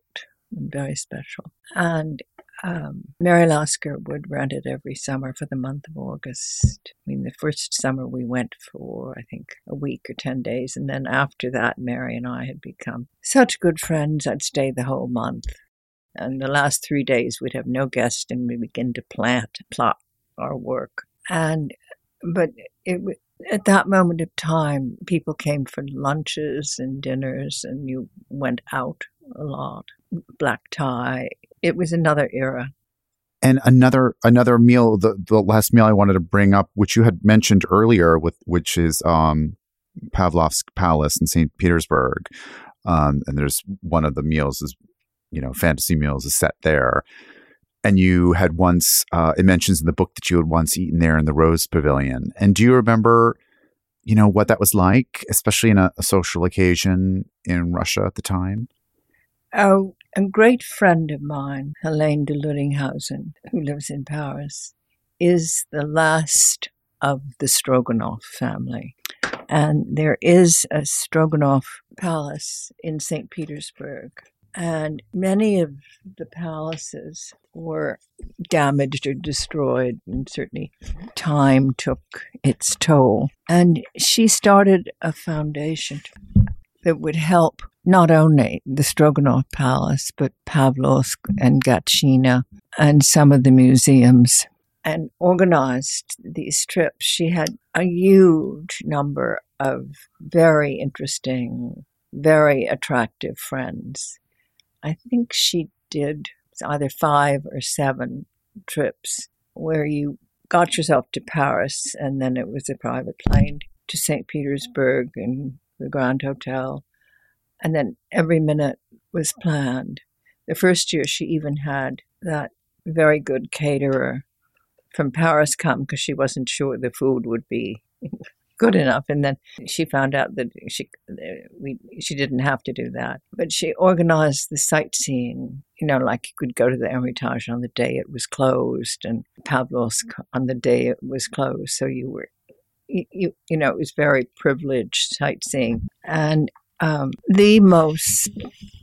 [SPEAKER 1] and very special. And um, Mary Lasker would rent it every summer for the month of August. I mean, the first summer we went for, I think, a week or 10 days. And then after that, Mary and I had become such good friends, I'd stay the whole month. And the last three days, we'd have no guests and we'd begin to plant, plot our work. And, but it, at that moment of time, people came for lunches and dinners, and you went out a lot. Black tie, it was another era.
[SPEAKER 2] And another another meal, the, the last meal I wanted to bring up, which you had mentioned earlier, with which is um, Pavlovsk Palace in St. Petersburg. Um, and there's one of the meals is, you know, fantasy meals is set there. And you had once, uh, it mentions in the book that you had once eaten there in the Rose Pavilion. And do you remember, you know, what that was like, especially in a, a social occasion in Russia at the time?
[SPEAKER 1] Oh, a great friend of mine, Helene de Ludinghausen, who lives in Paris, is the last of the Stroganov family. And there is a Stroganov palace in St. Petersburg. And many of the palaces were damaged or destroyed, and certainly time took its toll. And she started a foundation that would help not only the Stroganov Palace, but Pavlovsk and Gatchina and some of the museums and organized these trips. She had a huge number of very interesting, very attractive friends. I think she did either five or seven trips where you got yourself to Paris and then it was a private plane to St. Petersburg and the Grand Hotel and then every minute was planned. The first year, she even had that very good caterer from Paris come because she wasn't sure the food would be [LAUGHS] good enough. And then she found out that she we she didn't have to do that, but she organized the sightseeing. You know, like you could go to the Hermitage on the day it was closed, and Pavlovsk on the day it was closed. So you were, you you, know, it was very privileged sightseeing, and um, the most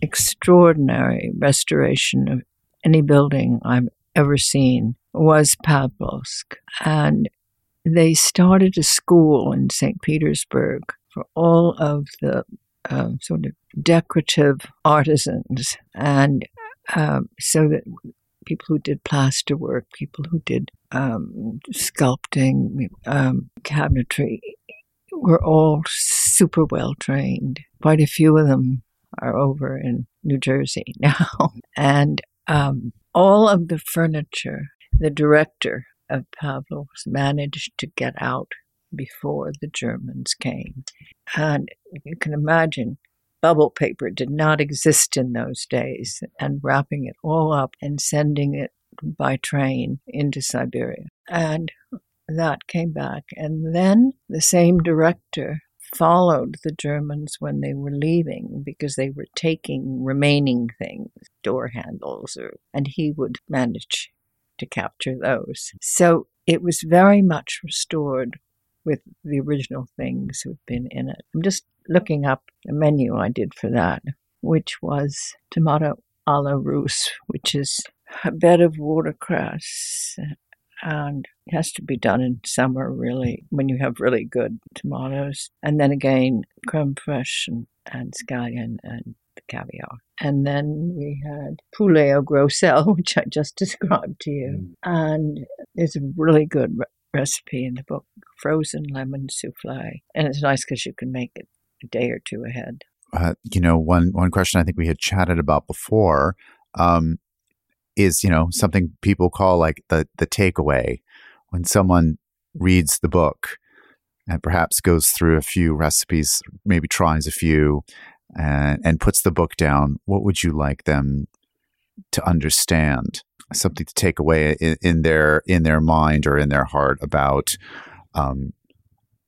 [SPEAKER 1] extraordinary restoration of any building I've ever seen was Pavlovsk. And they started a school in St. Petersburg for all of the um, sort of decorative artisans. And um, so that people who did plaster work, people who did um, sculpting, um, cabinetry, were all super well trained. Quite a few of them are over in New Jersey [LAUGHS] now. and um, all of the furniture, the director of Pavlovsk managed to get out before the Germans came. And you can imagine bubble paper did not exist in those days, and wrapping it all up and sending it by train into Siberia. And that came back. And then the same director followed the Germans when they were leaving because they were taking remaining things, door handles, or, and he would manage to capture those. So it was very much restored with the original things who'd been in it. I'm just looking up the menu I did for that, which was tomato a la Russe, which is a bed of watercress and it has to be done in summer really when you have really good tomatoes. And then again creme fraiche and, and scallion and the caviar. And then we had poulet au gros sel [LAUGHS] which i just described to you. Mm. and there's a really good re- recipe in the book frozen lemon souffle and it's nice because you can make it a day or two ahead.
[SPEAKER 2] Uh, you know one one question i think we had chatted about before um, is you know something people call like the the takeaway. When someone reads the book and perhaps goes through a few recipes maybe tries a few and, and puts the book down what would you like them to understand? Something to take away in, in their in their mind or in their heart about um,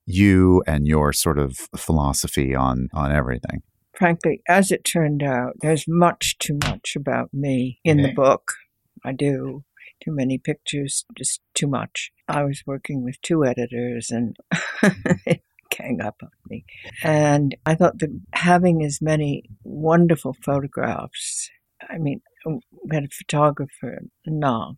[SPEAKER 2] you and your sort of philosophy on on everything
[SPEAKER 1] frankly, as it turned out, there's much too much about me in okay. the book. I do. Too many pictures, just too much. I was working with two editors and it mm-hmm. [LAUGHS] gang up on me. And I thought that having as many wonderful photographs, I mean, oh, we had a photographer, Ngoc,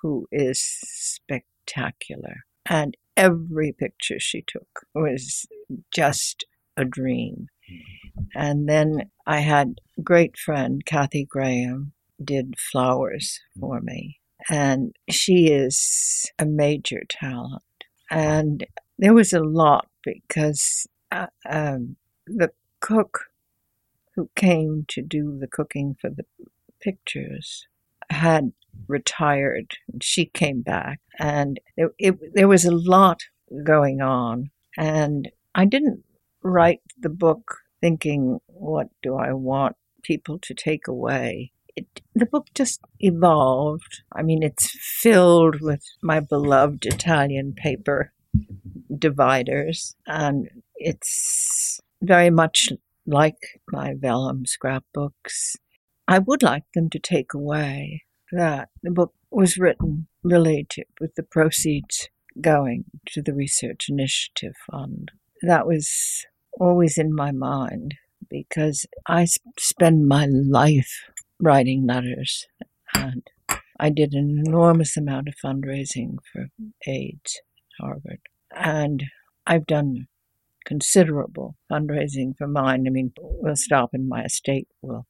[SPEAKER 1] who is spectacular. And every picture she took was just a dream. Mm-hmm. And then I had great friend, Cathy Graham, did flowers for me. And she is a major talent. And there was a lot because uh, um, the cook who came to do the cooking for the pictures had retired. She came back, and it, it, there was a lot going on. And I didn't write the book thinking, what do I want people to take away? It, the book just evolved. I mean, it's filled with my beloved Italian paper dividers, and it's very much like my vellum scrapbooks. I would like them to take away that the book was written really to, with the proceeds going to the Research Initiative Fund. That was always in my mind because I spend my life writing letters and I did an enormous amount of fundraising for AIDS at Harvard. And I've done considerable fundraising for mine. I mean, we'll stop and my estate will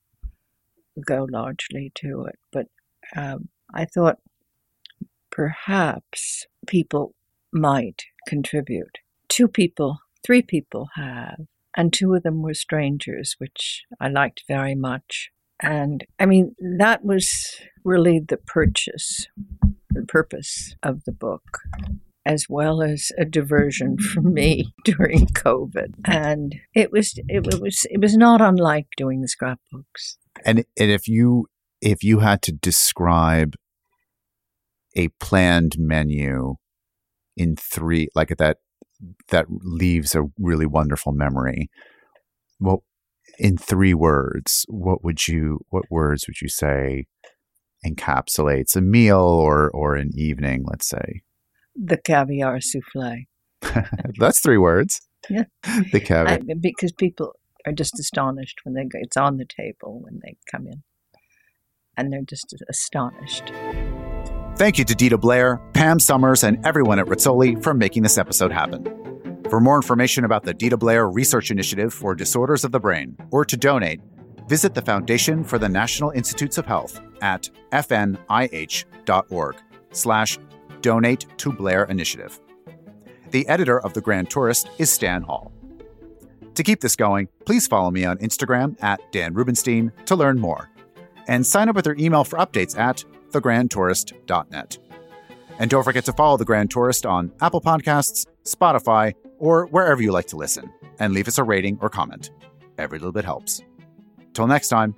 [SPEAKER 1] go largely to it. But um, I thought perhaps people might contribute. Two people Three people have, and two of them were strangers, which I liked very much. And I mean, that was really the purchase, the purpose of the book, as well as a diversion [LAUGHS] for me during COVID. And it was it, was it was not unlike doing the scrapbooks.
[SPEAKER 2] And and if you if you had to describe a planned menu in three like at that that leaves a really wonderful memory. Well, in three words, what would you what words would you say encapsulates a meal or or an evening, let's say?
[SPEAKER 1] The caviar souffle. [LAUGHS]
[SPEAKER 2] That's three words.
[SPEAKER 1] Yeah.
[SPEAKER 2] the caviar.
[SPEAKER 1] I, because people are just astonished when they go, it's on the table when they come in. And they're just astonished.
[SPEAKER 2] Thank you to Deeda Blair, Pam Summers, and everyone at Rizzoli for making this episode happen. For more information about the Deeda Blair Research Initiative for Disorders of the Brain, or to donate, visit the Foundation for the National Institutes of Health at fnih.org slash donate to Blair Initiative. The editor of The Grand Tourist is Stan Hall. To keep this going, please follow me on Instagram at Dan Rubinstein to learn more. And sign up with your email for updates at thegrandtourist.net. And don't forget to follow The Grand Tourist on Apple Podcasts, Spotify, or wherever you like to listen, and leave us a rating or comment. Every little bit helps. Till next time.